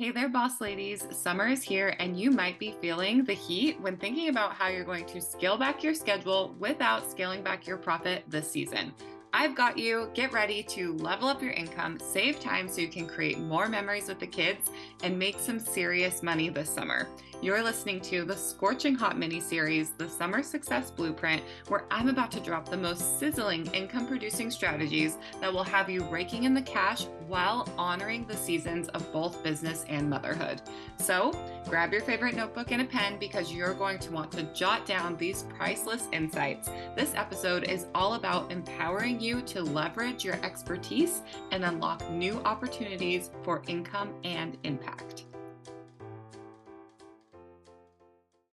Hey there, boss ladies. Summer is here, and you might be feeling the heat when thinking about how you're going to scale back your schedule without scaling back your profit this season. I've got you. Get ready to level up your income, save time so you can create more memories with the kids, and make some serious money this summer. You're listening to the Scorching Hot mini series, The Summer Success Blueprint, where I'm about to drop the most sizzling income producing strategies that will have you raking in the cash while honoring the seasons of both business and motherhood. So, grab your favorite notebook and a pen because you're going to want to jot down these priceless insights. This episode is all about empowering you to leverage your expertise and unlock new opportunities for income and impact.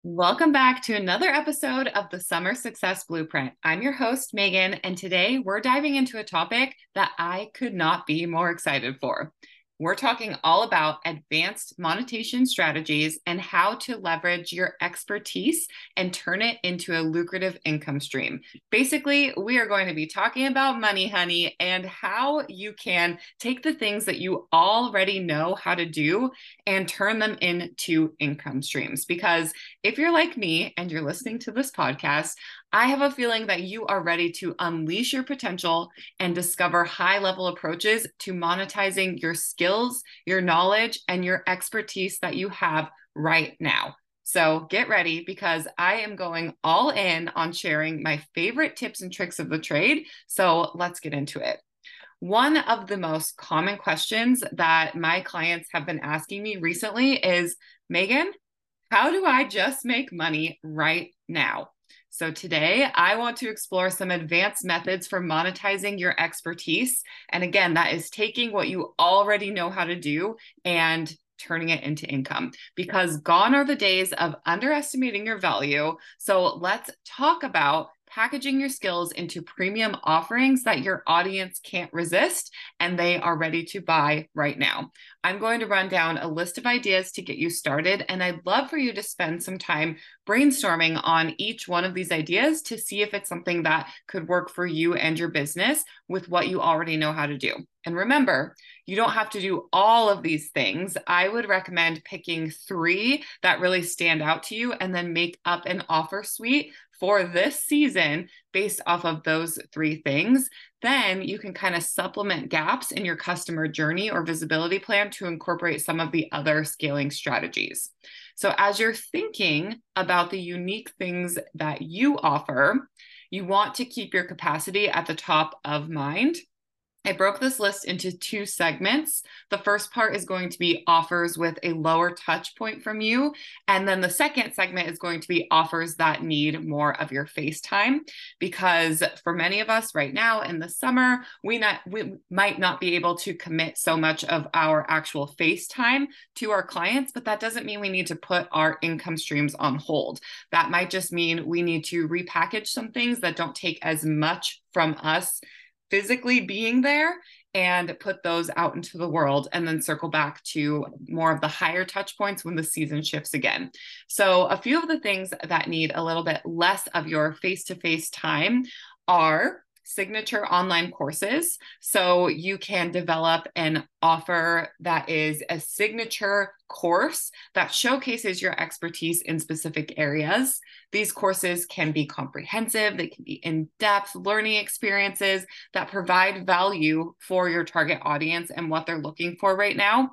Welcome back to another episode of the Summer Success Blueprint. I'm your host, Megan, and today we're diving into a topic that I could not be more excited for. We're talking all about advanced monetization strategies and how to leverage your expertise and turn it into a lucrative income stream. Basically, we are going to be talking about money, honey, and how you can take the things that you already know how to do and turn them into income streams. Because if you're like me and you're listening to this podcast, I have a feeling that you are ready to unleash your potential and discover high level approaches to monetizing your skills, your knowledge, and your expertise that you have right now. So get ready because I am going all in on sharing my favorite tips and tricks of the trade. So let's get into it. One of the most common questions that my clients have been asking me recently is Megan, how do I just make money right now? So, today I want to explore some advanced methods for monetizing your expertise. And again, that is taking what you already know how to do and turning it into income because gone are the days of underestimating your value. So, let's talk about packaging your skills into premium offerings that your audience can't resist and they are ready to buy right now. I'm going to run down a list of ideas to get you started, and I'd love for you to spend some time brainstorming on each one of these ideas to see if it's something that could work for you and your business with what you already know how to do. And remember, you don't have to do all of these things. I would recommend picking three that really stand out to you and then make up an offer suite for this season based off of those three things, then you can kind of supplement gaps in your customer journey or visibility plan to incorporate some of the other scaling strategies. So, as you're thinking about the unique things that you offer, you want to keep your capacity at the top of mind I broke this list into two segments. The first part is going to be offers with a lower touch point from you. And then the second segment is going to be offers that need more of your face time. Because for many of us right now in the summer, we not we might not be able to commit so much of our actual face time to our clients, but that doesn't mean we need to put our income streams on hold. That might just mean we need to repackage some things that don't take as much from us physically being there and put those out into the world and then circle back to more of the higher touch points when the season shifts again. So, a few of the things that need a little bit less of your face to face time are signature online courses. So you can develop an offer that is a signature course that showcases your expertise in specific areas. These courses can be comprehensive, they can be in depth learning experiences that provide value for your target audience and what they're looking for right now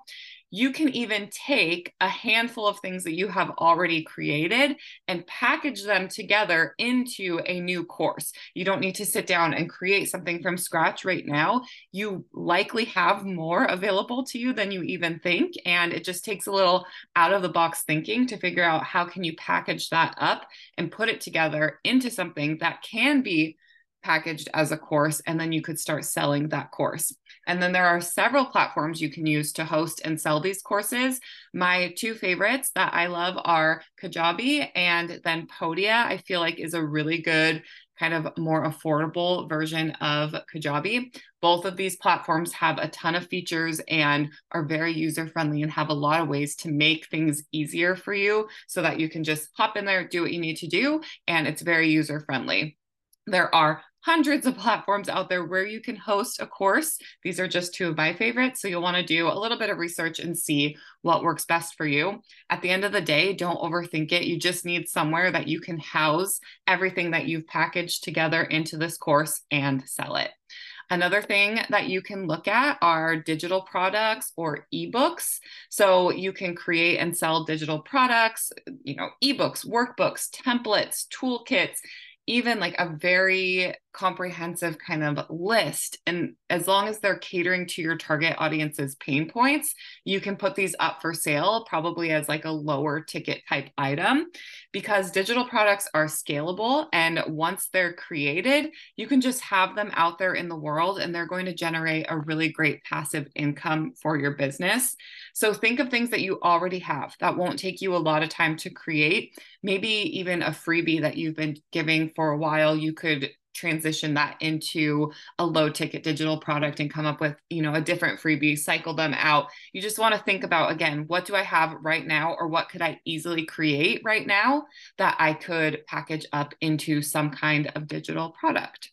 you can even take a handful of things that you have already created and package them together into a new course. You don't need to sit down and create something from scratch right now. You likely have more available to you than you even think and it just takes a little out of the box thinking to figure out how can you package that up and put it together into something that can be packaged as a course and then you could start selling that course. And then there are several platforms you can use to host and sell these courses. My two favorites that I love are Kajabi and then Podia. I feel like is a really good kind of more affordable version of Kajabi. Both of these platforms have a ton of features and are very user friendly and have a lot of ways to make things easier for you so that you can just hop in there, do what you need to do, and it's very user friendly. There are hundreds of platforms out there where you can host a course. These are just two of my favorites. So you'll want to do a little bit of research and see what works best for you. At the end of the day, don't overthink it. You just need somewhere that you can house everything that you've packaged together into this course and sell it. Another thing that you can look at are digital products or ebooks. So you can create and sell digital products, you know, ebooks, workbooks, templates, toolkits, even like a very comprehensive kind of list. And as long as they're catering to your target audience's pain points, you can put these up for sale, probably as like a lower ticket type item, because digital products are scalable. And once they're created, you can just have them out there in the world and they're going to generate a really great passive income for your business. So think of things that you already have that won't take you a lot of time to create. Maybe even a freebie that you've been giving for a while, you could transition that into a low ticket digital product and come up with you know a different freebie cycle them out you just want to think about again what do i have right now or what could i easily create right now that i could package up into some kind of digital product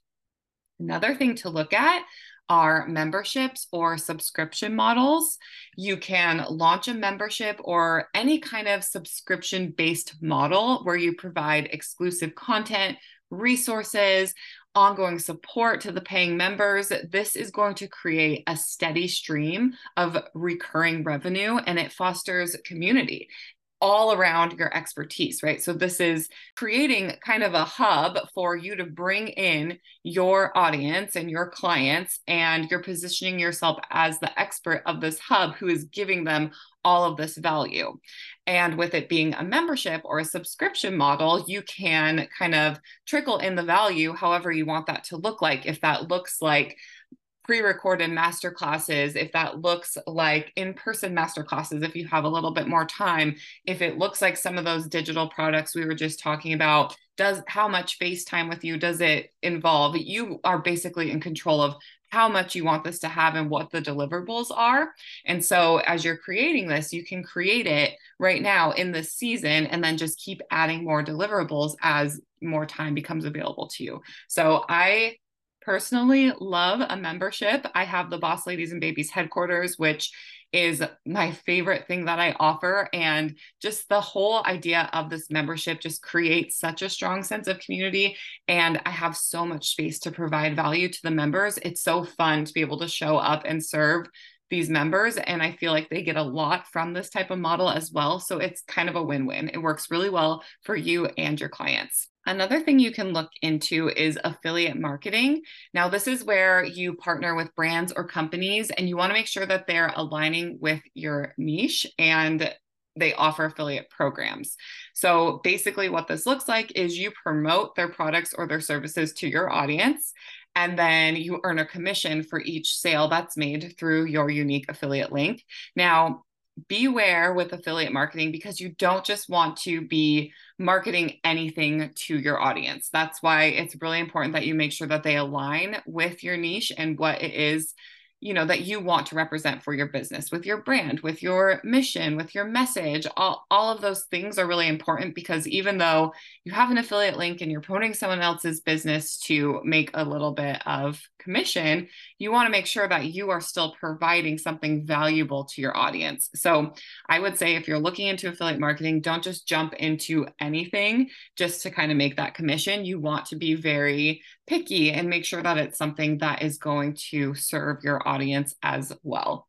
another thing to look at are memberships or subscription models. You can launch a membership or any kind of subscription based model where you provide exclusive content, resources, ongoing support to the paying members, this is going to create a steady stream of recurring revenue and it fosters community all around your expertise, right? So, this is creating kind of a hub for you to bring in your audience and your clients, and you're positioning yourself as the expert of this hub who is giving them all of this value. And with it being a membership or a subscription model, you can kind of trickle in the value however you want that to look like. If that looks like pre-recorded master classes if that looks like in-person master classes if you have a little bit more time if it looks like some of those digital products we were just talking about does how much facetime with you does it involve you are basically in control of how much you want this to have and what the deliverables are. And so as you're creating this, you can create it right now in this season and then just keep adding more deliverables as more time becomes available to you. So I personally love a membership. I have the Boss Ladies and Babies headquarters, which is my favorite thing that I offer. And just the whole idea of this membership just creates such a strong sense of community. And I have so much space to provide value to the members. It's so fun to be able to show up and serve these members and i feel like they get a lot from this type of model as well so it's kind of a win-win it works really well for you and your clients Another thing you can look into is affiliate marketing. Now, this is where you partner with brands or companies and you want to make sure that they're aligning with your niche and they offer affiliate programs. So, basically, what this looks like is you promote their products or their services to your audience, and then you earn a commission for each sale that's made through your unique affiliate link. Now, beware with affiliate marketing because you don't just want to be marketing anything to your audience. That's why it's really important that you make sure that they align with your niche and what it is you know that you want to represent for your business with your brand with your mission with your message all, all of those things are really important because even though you have an affiliate link and you're promoting someone else's business to make a little bit of commission you want to make sure that you are still providing something valuable to your audience. So i would say if you're looking into affiliate marketing don't just jump into anything just to kind of make that commission. You want to be very picky and make sure that it's something that is going to serve your audience as well.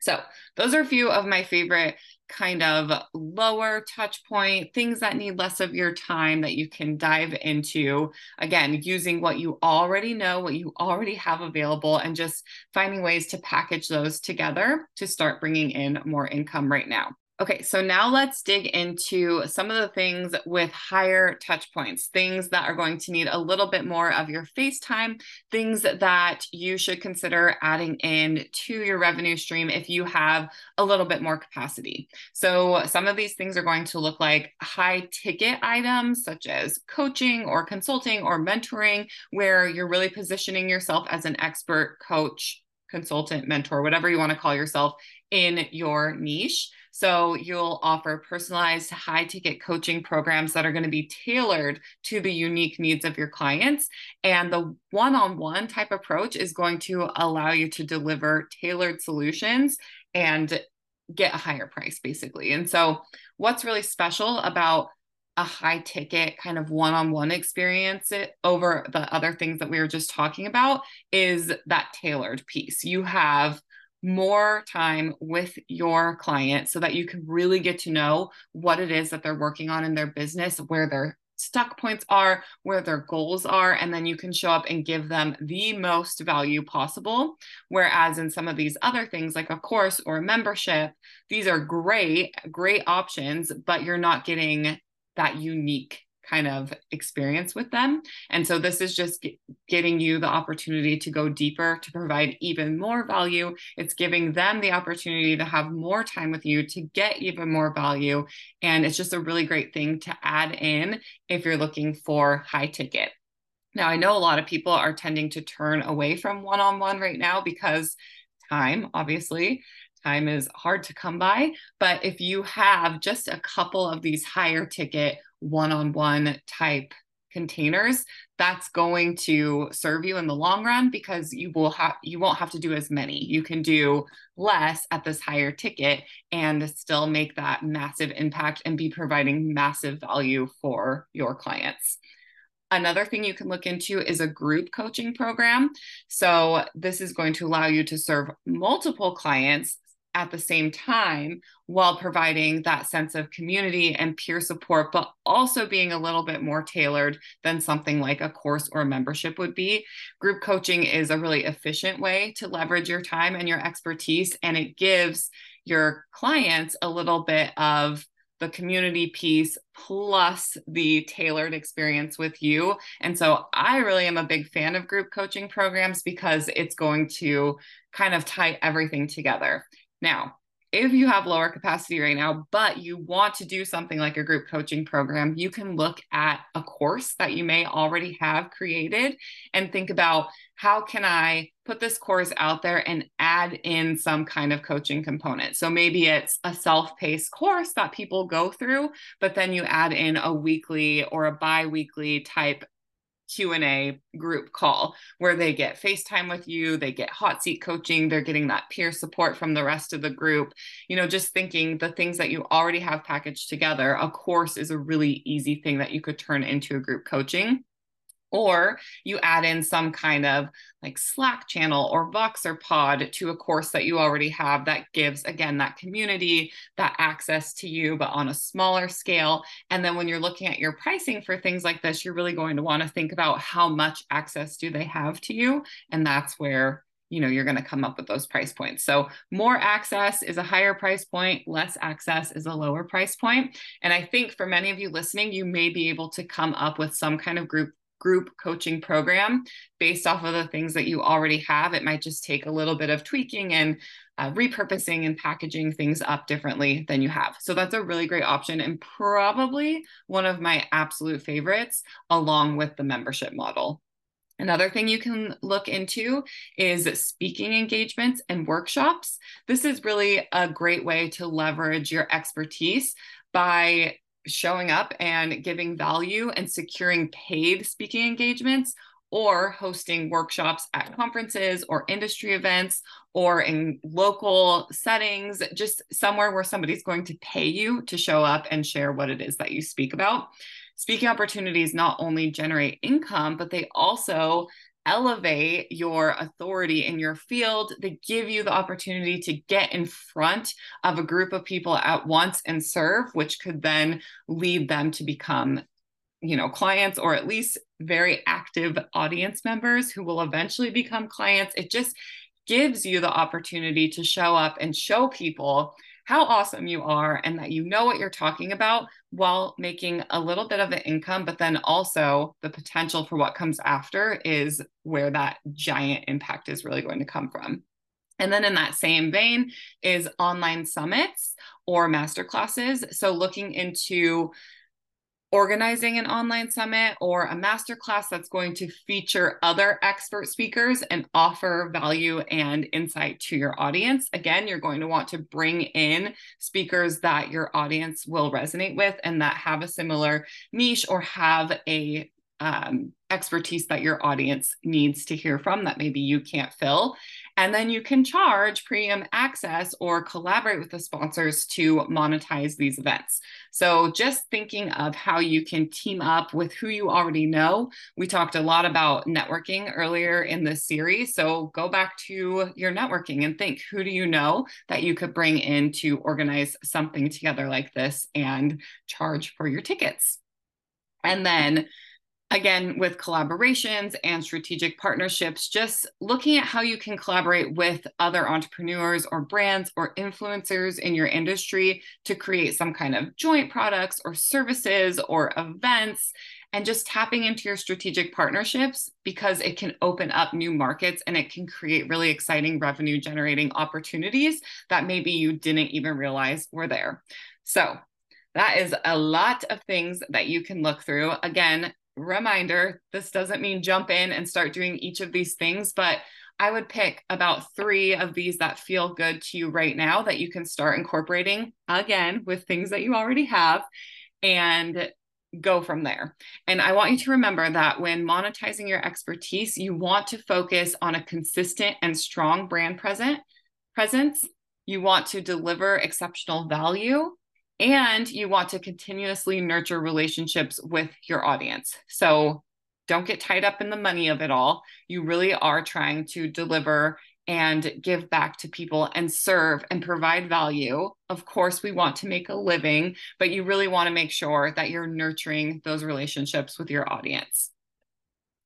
So, those are a few of my favorite kind of lower touch point things that need less of your time that you can dive into. Again, using what you already know, what you already have available, and just finding ways to package those together to start bringing in more income right now. Okay, so now let's dig into some of the things with higher touch points, things that are going to need a little bit more of your face time, things that you should consider adding in to your revenue stream if you have a little bit more capacity. So, some of these things are going to look like high ticket items such as coaching or consulting or mentoring, where you're really positioning yourself as an expert coach, consultant, mentor, whatever you want to call yourself in your niche. So you'll offer personalized high ticket coaching programs that are going to be tailored to the unique needs of your clients. And the one on one type approach is going to allow you to deliver tailored solutions and get a higher price, basically. And so, what's really special about a high ticket kind of one-on-one experience it over the other things that we were just talking about is that tailored piece you have more time with your client so that you can really get to know what it is that they're working on in their business where their stuck points are where their goals are and then you can show up and give them the most value possible. Whereas in some of these other things like a course or a membership these are great great options but you're not getting that unique kind of experience with them. And so this is just getting you the opportunity to go deeper, to provide even more value. It's giving them the opportunity to have more time with you, to get even more value. And it's just a really great thing to add in if you're looking for high ticket. Now, I know a lot of people are tending to turn away from one on one right now because time, obviously, time is hard to come by. But if you have just a couple of these higher ticket one on one type containers, that's going to serve you in the long run because you will have you won't have to do as many. You can do less at this higher ticket and still make that massive impact and be providing massive value for your clients. Another thing you can look into is a group coaching program. So, this is going to allow you to serve multiple clients at the same time while providing that sense of community and peer support, but also being a little bit more tailored than something like a course or a membership would be. Group coaching is a really efficient way to leverage your time and your expertise, and it gives your clients a little bit of the community piece plus the tailored experience with you. And so I really am a big fan of group coaching programs because it's going to kind of tie everything together. Now, if you have lower capacity right now, but you want to do something like a group coaching program, you can look at a course that you may already have created and think about how can I put this course out there and add in some kind of coaching component. So maybe it's a self-paced course that people go through, but then you add in a weekly or a bi-weekly type Q&A group call where they get FaceTime with you, they get hot seat coaching, they're getting that peer support from the rest of the group. You know, just thinking the things that you already have packaged together, a course is a really easy thing that you could turn into a group coaching or you add in some kind of like Slack channel or Voxer pod to a course that you already have that gives, again, that community, that access to you, but on a smaller scale. And then when you're looking at your pricing for things like this, you're really going to want to think about how much access do they have to you. And that's where you know you're going to come up with those price points so more access is a higher price point less access is a lower price point and i think for many of you listening you may be able to come up with some kind of group group coaching program based off of the things that you already have. It might just take a little bit of tweaking and uh, repurposing and packaging things up differently than you have. So that's a really great option and probably one of my absolute favorites, along with the membership model. Another thing you can look into is speaking engagements and workshops. This is really a great way to leverage your expertise by showing up and giving value and securing paid speaking engagements or hosting workshops at conferences or industry events or in local settings, just somewhere where somebody's going to pay you to show up and share what it is that you speak about. Speaking opportunities not only generate income, but they also elevate your authority in your field. They give you the opportunity to get in front of a group of people at once and serve, which could then lead them to become you know clients or at least very active audience members who will eventually become clients it just gives you the opportunity to show up and show people how awesome you are and that you know what you're talking about while making a little bit of an income, but then also the potential for what comes after is where that giant impact is really going to come from. And then in that same vein is online summits or master classes. So looking into organizing an online summit or a masterclass that's going to feature other expert speakers and offer value and insight to your audience. Again, you're going to want to bring in speakers that your audience will resonate with and that have a similar niche or have a um, expertise that your audience needs to hear from that maybe you can't fill. And then you can charge premium access or collaborate with the sponsors to monetize these events. So, just thinking of how you can team up with who you already know. We talked a lot about networking earlier in this series. So, go back to your networking and think who do you know that you could bring in to organize something together like this and charge for your tickets. And then again with collaborations and strategic partnerships just looking at how you can collaborate with other entrepreneurs or brands or influencers in your industry to create some kind of joint products or services or events and just tapping into your strategic partnerships because it can open up new markets and it can create really exciting revenue generating opportunities that maybe you didn't even realize were there so that is a lot of things that you can look through. Again, reminder this doesn't mean jump in and start doing each of these things, but I would pick about three of these that feel good to you right now that you can start incorporating again with things that you already have and go from there. And I want you to remember that when monetizing your expertise, you want to focus on a consistent and strong brand present presence. You want to deliver exceptional value and you want to continuously nurture relationships with your audience. So don't get tied up in the money of it all. You really are trying to deliver and give back to people and serve and provide value. Of course, we want to make a living, but you really want to make sure that you're nurturing those relationships with your audience.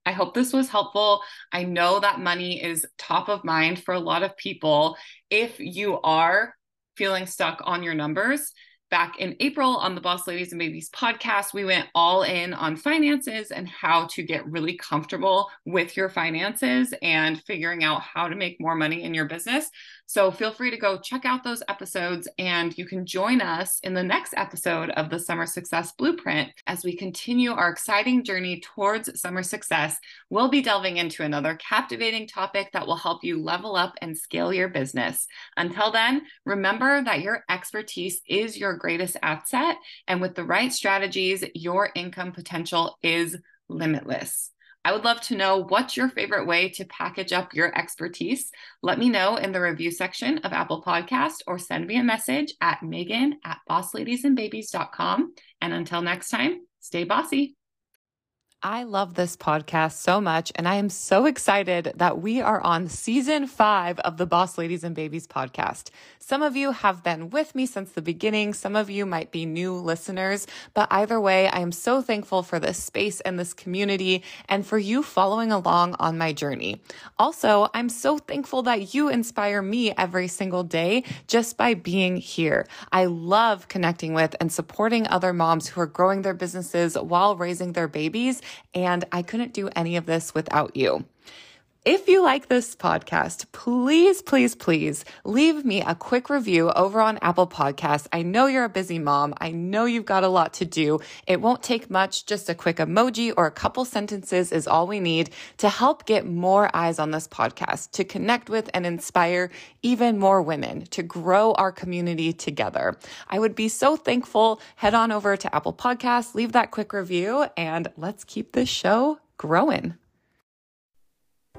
I hope this was helpful. I know that money is top of mind for a lot of people. If you are feeling stuck on your numbers, back in April on the Boss Ladies and Babies podcast, we went all in on finances and how to get really comfortable with your finances and figuring out how to make more money in your business. So feel free to go check out those episodes and you can join us in the next episode of the Summer Success Blueprint as we continue our exciting journey towards summer success. We'll be delving into another captivating topic that will help you level up and scale your business. Until then, remember that your expertise is your greatest asset, and with the right strategies, your income potential is limitless. I would love to know what's your favorite way to package up your expertise. Let me know in the review section of Apple Podcast or send me a message at Megan at bossladiesandbabies.com. And until next time, stay bossy. I love this podcast so much, and I am so excited that we are on season five of the Boss Ladies and Babies podcast. Some of you have been with me since the beginning, some of you might be new listeners, but either way, I am so thankful for this space and this community and for you following along on my journey. Also, I'm so thankful that you inspire me every single day just by being here. I love connecting with and supporting other moms who are growing their businesses while raising their babies and I couldn't do any of this without you. If you like this podcast, please, please, please leave me a quick review over on Apple Podcasts. I know you're a busy mom. I know you've got a lot to do. It won't take much. Just a quick emoji or a couple sentences is all we need to help get more eyes on this podcast, to connect with and inspire even more women, to grow our community together. I would be so thankful. Head on over to Apple Podcasts, leave that quick review, and let's keep this show growing.